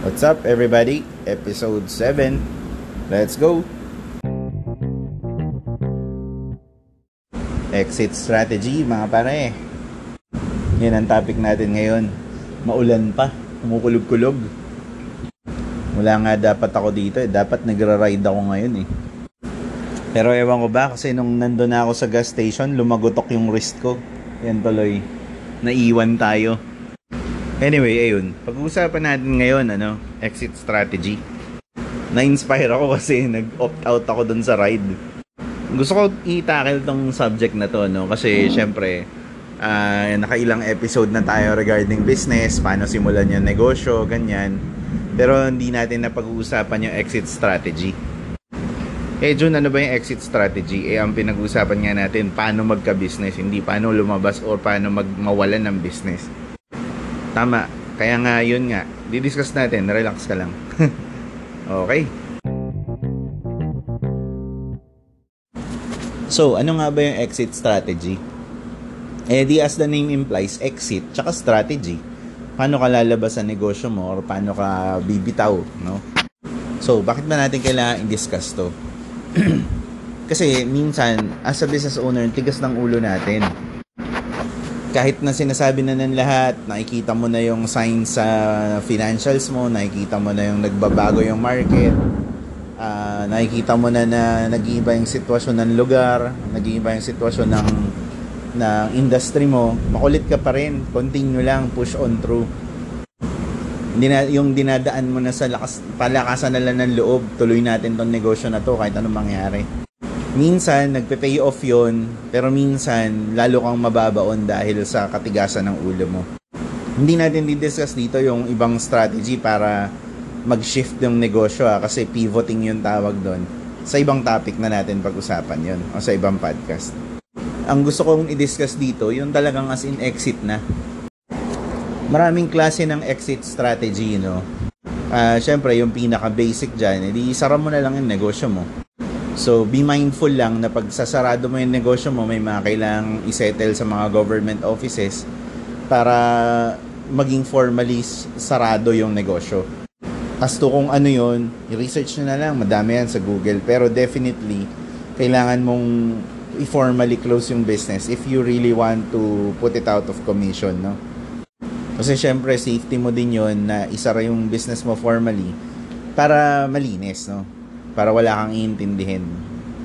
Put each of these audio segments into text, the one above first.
What's up, everybody? Episode 7. Let's go! Exit strategy, mga pare. Yan ang topic natin ngayon. Maulan pa. Kumukulog-kulog. Wala nga dapat ako dito eh. Dapat nagra-ride ako ngayon eh. Pero ewan ko ba kasi nung nandun na ako sa gas station, lumagotok yung wrist ko. Yan tuloy. Naiwan tayo. Anyway, ayun. Pag-uusapan natin ngayon, ano, exit strategy. Na-inspire ako kasi nag-opt out ako dun sa ride. Gusto ko i-tackle tong subject na to, no? Kasi, syempre, uh, nakailang episode na tayo regarding business, paano simulan yung negosyo, ganyan. Pero hindi natin napag-uusapan yung exit strategy. Eh, Jun, ano ba yung exit strategy? Eh, ang pinag-uusapan nga natin, paano magka-business, hindi paano lumabas or paano magmawalan ng business. Tama. Kaya nga, yun nga. Didiscuss natin. Relax ka lang. okay. So, ano nga ba yung exit strategy? Eh, di as the name implies, exit, tsaka strategy. Paano ka lalabas sa negosyo mo or paano ka bibitaw, no? So, bakit ba natin kailangan i-discuss to? Kasi minsan, as a business owner, tigas ng ulo natin kahit na sinasabi na ng lahat, nakikita mo na yung signs sa financials mo, nakikita mo na yung nagbabago yung market, uh, nakikita mo na na nag-iiba yung sitwasyon ng lugar, nag-iiba yung sitwasyon ng ng industry mo, makulit ka pa rin, continue lang, push on through. Dina, yung dinadaan mo na sa lakas, palakasan na lang ng loob, tuloy natin tong negosyo na to kahit anong mangyari minsan nagpe-pay off yon pero minsan lalo kang mababaon dahil sa katigasan ng ulo mo. Hindi natin di-discuss dito yung ibang strategy para mag-shift ng negosyo ha, ah, kasi pivoting yung tawag doon. Sa ibang topic na natin pag-usapan yon o sa ibang podcast. Ang gusto kong i-discuss dito, yung talagang as in exit na. Maraming klase ng exit strategy, no? Uh, Siyempre, yung pinaka-basic dyan, edi isara mo na lang yung negosyo mo So, be mindful lang na pag sasarado mo yung negosyo mo, may mga kailangang isettle sa mga government offices para maging formally sarado yung negosyo. As to kung ano yon i-research nyo na lang, madami yan sa Google. Pero definitely, kailangan mong i-formally close yung business if you really want to put it out of commission, no? Kasi syempre, safety mo din yon na isara yung business mo formally para malinis, no? Para wala kang iintindihin.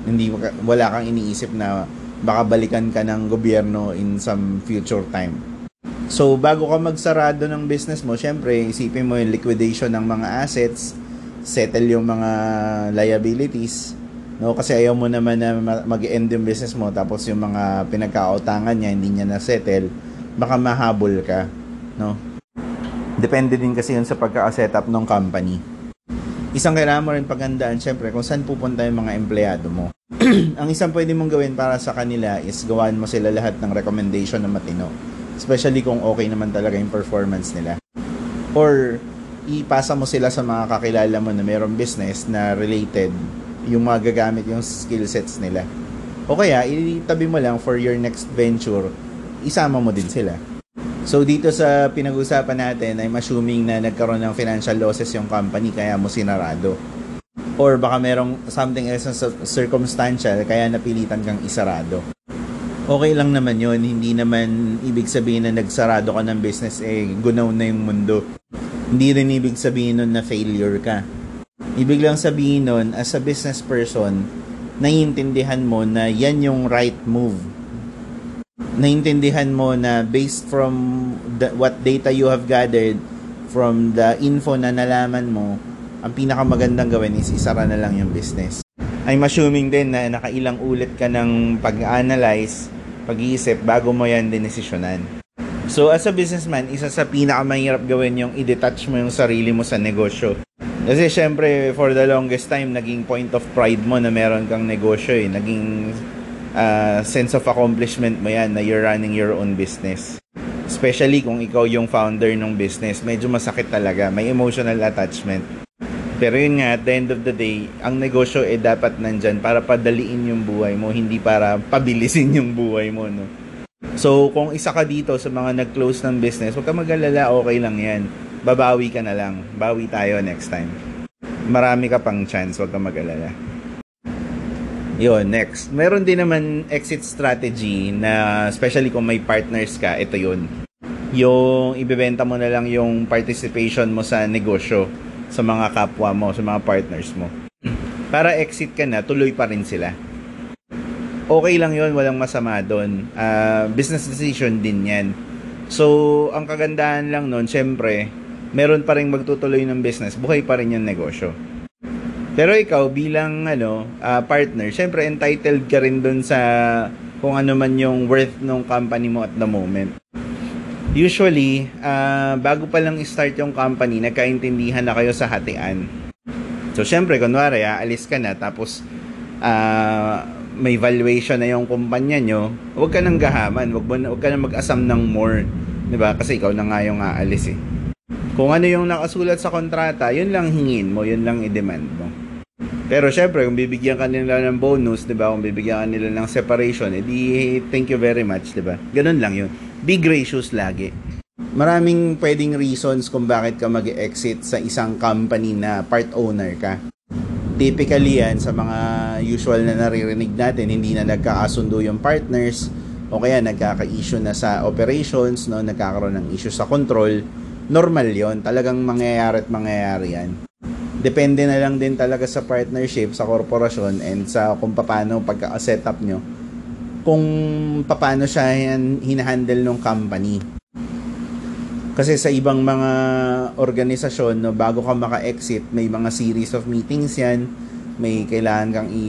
Hindi wala kang iniisip na baka balikan ka ng gobyerno in some future time. So, bago ka magsarado ng business mo, syempre, isipin mo yung liquidation ng mga assets, settle yung mga liabilities, no? Kasi ayaw mo naman na mag-end yung business mo, tapos yung mga pinagkautangan niya, hindi niya na-settle, baka mahabol ka, no? Depende din kasi yun sa pagka-set up ng company isang kailangan mo rin pagandaan, syempre, kung saan pupunta yung mga empleyado mo. ang isang pwede mong gawin para sa kanila is gawan mo sila lahat ng recommendation na matino. Especially kung okay naman talaga yung performance nila. Or, ipasa mo sila sa mga kakilala mo na mayroong business na related yung mga gagamit yung skill sets nila. O kaya, itabi mo lang for your next venture, isama mo din sila. So dito sa pinag-usapan natin I'm assuming na nagkaroon ng financial losses yung company kaya mo sinarado. Or baka merong something else na circumstantial kaya napilitan kang isarado. Okay lang naman yon hindi naman ibig sabihin na nagsarado ka ng business eh gunaw na yung mundo. Hindi rin ibig sabihin nun na failure ka. Ibig lang sabihin nun as a business person, naiintindihan mo na yan yung right move naintindihan mo na based from the, what data you have gathered from the info na nalaman mo, ang pinakamagandang gawin is isara na lang yung business. I'm assuming din na nakailang ulit ka ng pag-analyze, pag-iisip bago mo yan dinesisyonan. So as a businessman, isa sa pinakamahirap gawin yung i-detach mo yung sarili mo sa negosyo. Kasi syempre, for the longest time, naging point of pride mo na meron kang negosyo eh. Naging uh, sense of accomplishment mo yan na you're running your own business. Especially kung ikaw yung founder ng business, medyo masakit talaga. May emotional attachment. Pero yun nga, at the end of the day, ang negosyo eh dapat nandyan para padaliin yung buhay mo, hindi para pabilisin yung buhay mo, no? So, kung isa ka dito sa mga nag-close ng business, huwag ka mag-alala, okay lang yan. babawi ka na lang. Bawi tayo next time. Marami ka pang chance, wag kang mag-alala. Yun, next. Meron din naman exit strategy na especially kung may partners ka, ito yun. Yung ibebenta mo na lang yung participation mo sa negosyo sa mga kapwa mo, sa mga partners mo. Para exit ka na, tuloy pa rin sila. Okay lang yun, walang masama doon. Uh, business decision din yan. So, ang kagandahan lang nun, syempre, meron pa rin magtutuloy ng business, buhay pa rin yung negosyo. Pero ikaw bilang ano, uh, partner, syempre entitled ka rin dun sa kung ano man yung worth ng company mo at the moment. Usually, uh, bago pa lang start yung company, nagkaintindihan na kayo sa hatian. So, syempre, kunwari, aalis ka na, tapos uh, may valuation na yung kumpanya nyo, huwag ka nang gahaman, huwag, mo, huwag ka nang mag-asam ng more. ba Kasi ikaw na nga yung aalis eh. Kung ano yung nakasulat sa kontrata, yun lang hingin mo, yun lang i-demand mo. Pero syempre, kung bibigyan ka nila ng bonus, 'di ba? Kung bibigyan ka nila ng separation, edi thank you very much, 'di ba? Ganun lang 'yun. Be gracious lagi. Maraming pwedeng reasons kung bakit ka mag-exit sa isang company na part owner ka. Typically yan sa mga usual na naririnig natin, hindi na nagkakasundo yung partners o kaya nagkaka-issue na sa operations, no, nagkakaroon ng issue sa control. Normal yon talagang mangyayari at mangyayari yan depende na lang din talaga sa partnership, sa korporasyon, and sa kung paano pagka-setup nyo, kung paano siya hinahandle ng company. Kasi sa ibang mga organisasyon, no, bago ka maka-exit, may mga series of meetings yan, may kailangan kang i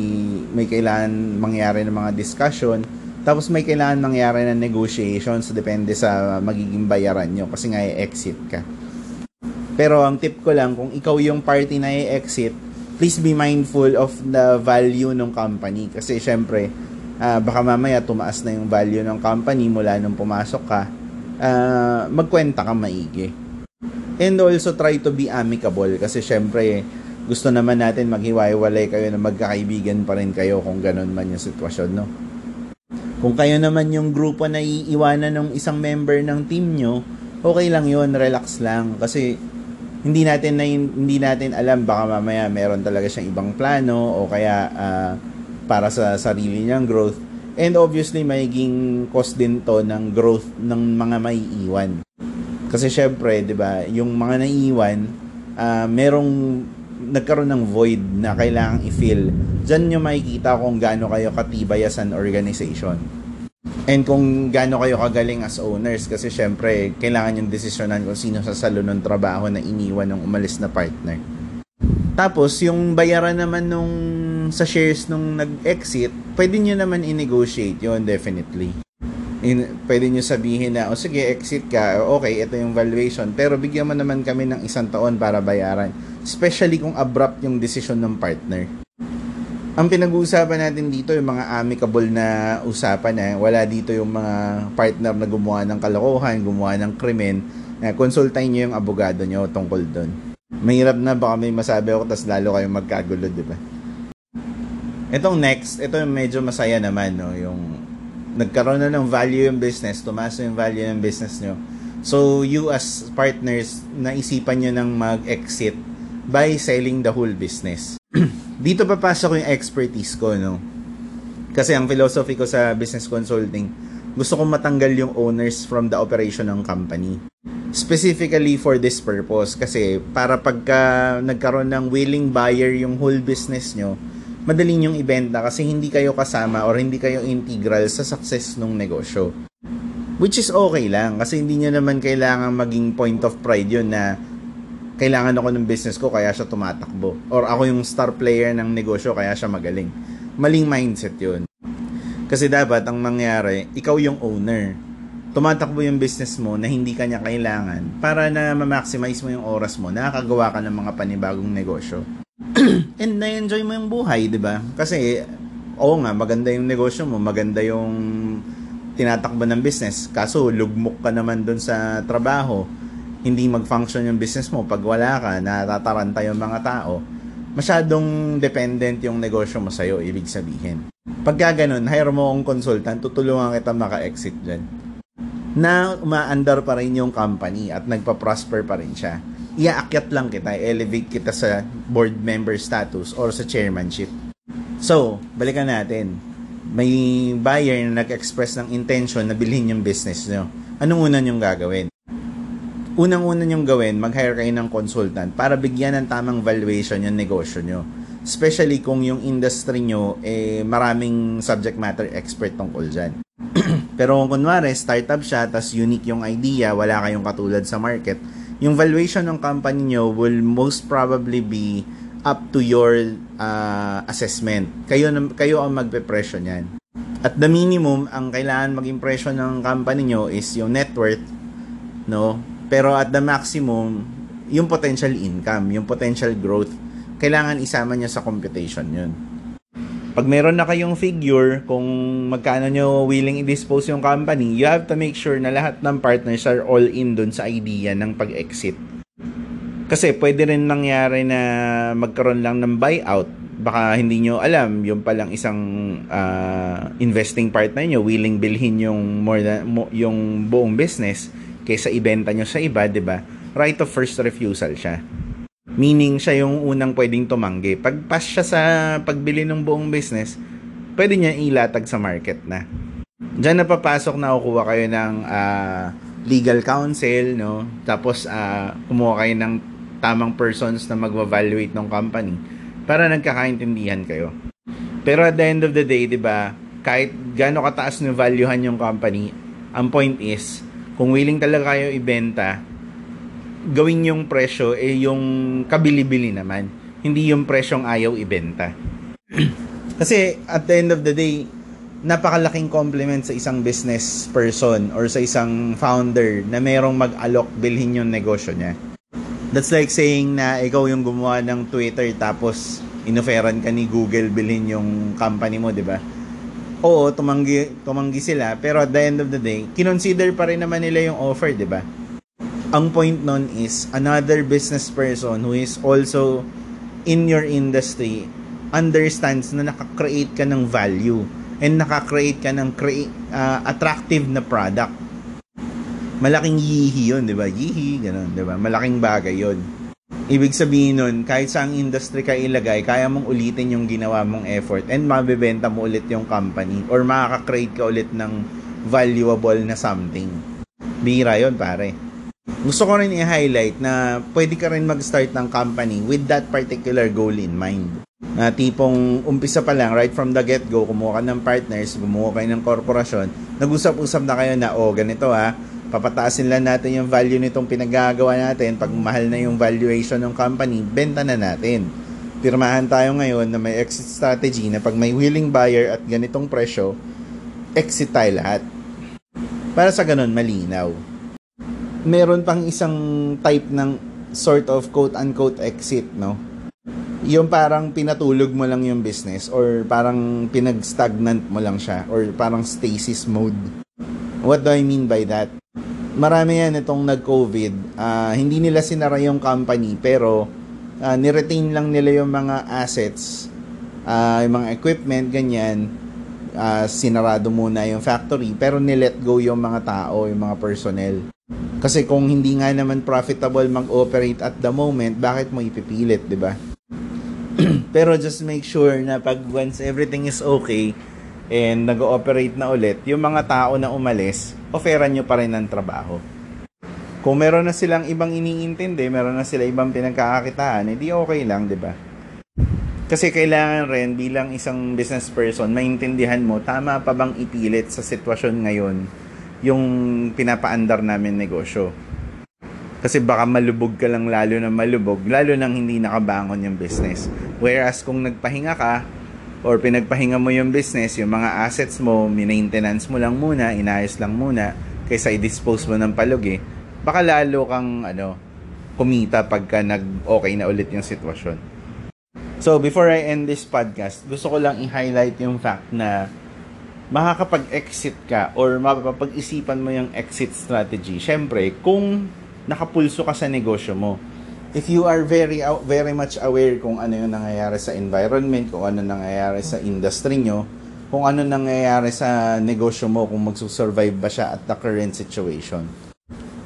may kailangan mangyari ng mga discussion, tapos may kailangan mangyari ng negotiations depende sa magiging bayaran nyo kasi nga i-exit ka. Pero ang tip ko lang, kung ikaw yung party na i-exit, please be mindful of the value ng company. Kasi syempre, uh, baka mamaya tumaas na yung value ng company mula nung pumasok ka, uh, magkwenta ka maigi. And also try to be amicable kasi syempre gusto naman natin maghiwa-hiwalay kayo na magkakaibigan pa rin kayo kung ganun man yung sitwasyon, no? Kung kayo naman yung grupo na iiwanan ng isang member ng team nyo, okay lang yun, relax lang. Kasi hindi natin na hindi natin alam baka mamaya meron talaga siyang ibang plano o kaya uh, para sa sarili niyang growth. And obviously magiging cost din to ng growth ng mga maiiwan. Kasi syempre 'di ba yung mga naiiwan uh, merong nagkaroon ng void na kailangang i-fill. Diyan niyo makikita kung gaano kayo katibay as an organization And kung gaano kayo kagaling as owners kasi syempre kailangan yung desisyonan kung sino sa salo ng trabaho na iniwan ng umalis na partner. Tapos yung bayaran naman nung sa shares nung nag-exit, pwede nyo naman i-negotiate yon definitely. In, pwede nyo sabihin na, o oh, sige, exit ka, okay, ito yung valuation, pero bigyan mo naman kami ng isang taon para bayaran. Especially kung abrupt yung decision ng partner. Ang pinag-uusapan natin dito yung mga amicable na usapan eh. Wala dito yung mga partner na gumawa ng kalokohan, gumawa ng krimen. Eh, konsultahin nyo yung abogado nyo tungkol doon. Mahirap na baka may masabi ako tas lalo kayong magkagulo, di ba? Itong next, ito yung medyo masaya naman, no? Yung nagkaroon na ng value yung business, tumaas yung value ng business nyo. So, you as partners, naisipan nyo ng mag-exit by selling the whole business. Dito papasok yung expertise ko, no? Kasi ang philosophy ko sa business consulting, gusto kong matanggal yung owners from the operation ng company. Specifically for this purpose, kasi para pagka nagkaroon ng willing buyer yung whole business nyo, madali yung ibenta kasi hindi kayo kasama or hindi kayo integral sa success ng negosyo. Which is okay lang kasi hindi nyo naman kailangan maging point of pride yun na kailangan ako ng business ko kaya siya tumatakbo. Or ako yung star player ng negosyo kaya siya magaling. Maling mindset yun. Kasi dapat ang mangyari, ikaw yung owner. Tumatakbo yung business mo na hindi kanya kailangan para na ma-maximize mo yung oras mo, nakakagawa ka ng mga panibagong negosyo. And na-enjoy mo yung buhay, di ba? Kasi, oo nga, maganda yung negosyo mo, maganda yung tinatakbo ng business. Kaso, lugmok ka naman dun sa trabaho hindi mag-function yung business mo pag wala ka, natataranta yung mga tao, masyadong dependent yung negosyo mo sa'yo, ibig sabihin. Pagka ganun, hire mo akong consultant, tutulungan kita maka-exit dyan. na umaandar pa rin yung company at nagpa-prosper pa rin siya. Iaakyat lang kita, elevate kita sa board member status or sa chairmanship. So, balikan natin. May buyer na nag-express ng intention na bilhin yung business nyo. Anong una nyong gagawin? Unang-una nyong gawin, mag-hire kayo ng consultant para bigyan ng tamang valuation yung negosyo nyo. Especially kung yung industry nyo, eh, maraming subject matter expert tungkol dyan. Pero kung kunwari, startup siya, tas unique yung idea, wala kayong katulad sa market, yung valuation ng company nyo will most probably be up to your uh, assessment. Kayo, kayo ang magpe-presyo niyan. At the minimum, ang kailangan maging presyo ng company nyo is yung net worth, no? Pero at the maximum, yung potential income, yung potential growth, kailangan isama niya sa computation yun. Pag meron na kayong figure kung magkano nyo willing i-dispose yung company, you have to make sure na lahat ng partners are all in dun sa idea ng pag-exit. Kasi pwede rin nangyari na magkaroon lang ng buyout. Baka hindi nyo alam, yung palang isang uh, investing partner nyo willing bilhin yung more than, yung buong business kaysa ibenta nyo sa iba, 'di ba? Right of first refusal siya. Meaning, siya yung unang pwedeng tumanggi. Pag pass siya sa pagbili ng buong business, pwede niya ilatag sa market na. Diyan na papasok na kukuha kayo ng uh, legal counsel, no? Tapos, uh, kumuha kayo ng tamang persons na mag-evaluate ng company para nagkakaintindihan kayo. Pero at the end of the day, di ba, kahit gaano kataas na valuehan yung company, ang point is, kung willing talaga kayo ibenta, gawin yung presyo eh yung kabili-bili naman. Hindi yung presyong ayaw ibenta. Kasi at the end of the day, napakalaking compliment sa isang business person or sa isang founder na merong mag-alok bilhin yung negosyo niya. That's like saying na ikaw yung gumawa ng Twitter tapos inoferan ka ni Google bilhin yung company mo, di ba? Oo, tumanggi, tumanggi sila, pero at the end of the day, kinonsider pa rin naman nila yung offer, di ba? ang point nun is another business person who is also in your industry understands na nakakreate ka ng value and nakakreate ka ng crea- uh, attractive na product. Malaking yihi yun, di ba? Yihi, ganun, di ba? Malaking bagay yun. Ibig sabihin nun, kahit saang industry ka ilagay, kaya mong ulitin yung ginawa mong effort and mabebenta mo ulit yung company or makaka-create ka ulit ng valuable na something. Bira yun, pare gusto ko rin i-highlight na pwede ka rin mag-start ng company with that particular goal in mind. Na tipong umpisa pa lang, right from the get-go, kumuha ka ng partners, gumawa kayo ng korporasyon, nag-usap-usap na kayo na, oh, ganito ha, papataasin lang natin yung value nitong pinagagawa natin. Pag mahal na yung valuation ng company, benta na natin. Pirmahan tayo ngayon na may exit strategy na pag may willing buyer at ganitong presyo, exit tayo lahat. Para sa ganun, malinaw meron pang isang type ng sort of quote-unquote exit, no? Yung parang pinatulog mo lang yung business or parang pinag-stagnant mo lang siya or parang stasis mode. What do I mean by that? Marami yan itong nag-COVID. Uh, hindi nila sinara yung company pero uh, niretain lang nila yung mga assets, uh, yung mga equipment, ganyan. Uh, sinarado muna yung factory pero nilet go yung mga tao, yung mga personnel. Kasi kung hindi nga naman profitable mag-operate at the moment, bakit mo ipipilit, 'di ba? Pero just make sure na pag once everything is okay and nag-ooperate na ulit, yung mga tao na umalis, offeran nyo pa rin ng trabaho. Kung meron na silang ibang iniintindi, meron na sila ibang pinagkakakitaan, edi okay lang, 'di ba? Kasi kailangan rin bilang isang business person, maintindihan mo tama pa bang ipilit sa sitwasyon ngayon yung pinapaandar namin negosyo. Kasi baka malubog ka lang lalo na malubog, lalo nang hindi nakabangon yung business. Whereas kung nagpahinga ka, or pinagpahinga mo yung business, yung mga assets mo, maintenance mo lang muna, inayos lang muna, kaysa i-dispose mo ng palugi, baka lalo kang ano, kumita pagka nag-okay na ulit yung sitwasyon. So, before I end this podcast, gusto ko lang i-highlight yung fact na makakapag-exit ka or mapapag-isipan mo yung exit strategy, syempre, kung nakapulso ka sa negosyo mo. If you are very very much aware kung ano yung nangyayari sa environment, kung ano nangyayari sa industry nyo, kung ano nangyayari sa negosyo mo, kung magsusurvive ba siya at the current situation.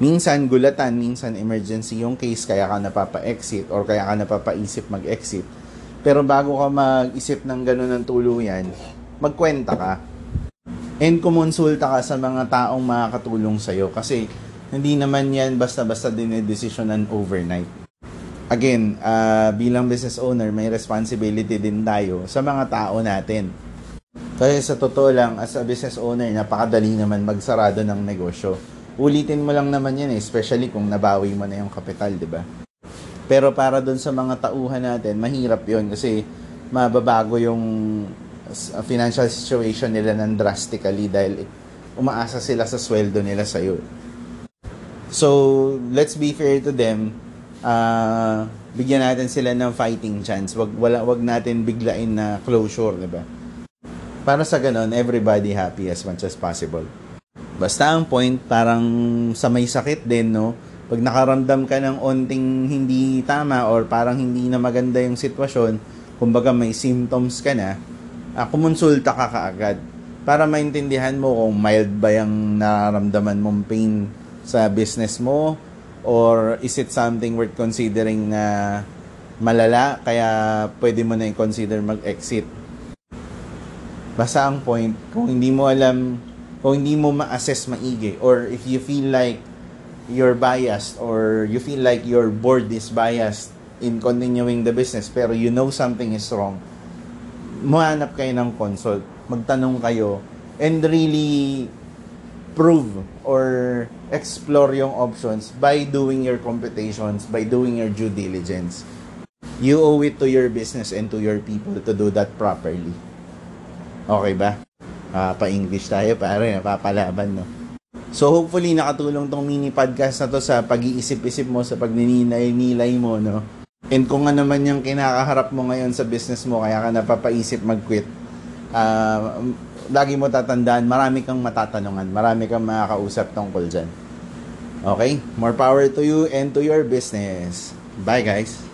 Minsan gulatan, minsan emergency yung case, kaya ka napapa-exit or kaya ka napapaisip mag-exit. Pero bago ka mag-isip ng ganun ng tuluyan, magkwenta ka. And kumonsulta ka sa mga taong makakatulong sa'yo kasi hindi naman yan basta-basta dinedesisyonan overnight. Again, uh, bilang business owner, may responsibility din tayo sa mga tao natin. Kasi sa totoo lang, as a business owner, napakadali naman magsarado ng negosyo. Ulitin mo lang naman yan eh, especially kung nabawi mo na yung kapital, di ba? Pero para doon sa mga tauhan natin, mahirap yon kasi mababago yung financial situation nila ng drastically dahil umaasa sila sa sweldo nila sa iyo. So, let's be fair to them. Uh, bigyan natin sila ng fighting chance. Wag wala wag natin biglain na closure, 'di ba? Para sa ganun, everybody happy as much as possible. Basta ang point, parang sa may sakit din, no? Pag nakaramdam ka ng onting hindi tama or parang hindi na maganda yung sitwasyon, kumbaga may symptoms ka na, uh, kumonsulta ka kaagad para maintindihan mo kung mild ba yung nararamdaman mong pain sa business mo or is it something worth considering na malala kaya pwede mo na i-consider mag-exit. Basta ang point, kung hindi mo alam kung hindi mo ma-assess maigi or if you feel like you're biased or you feel like your board is biased in continuing the business pero you know something is wrong, mahanap kayo ng consult, magtanong kayo, and really prove or explore yung options by doing your computations, by doing your due diligence. You owe it to your business and to your people to do that properly. Okay ba? uh, pa-English tayo pare, napapalaban no. So hopefully nakatulong tong mini podcast na to sa pag-iisip-isip mo, sa pagninilay-nilay mo no. And kung ano man yung kinakaharap mo ngayon sa business mo, kaya ka napapaisip mag-quit. Uh, lagi mo tatandaan, marami kang matatanungan, marami kang makakausap tungkol dyan. Okay? More power to you and to your business. Bye guys!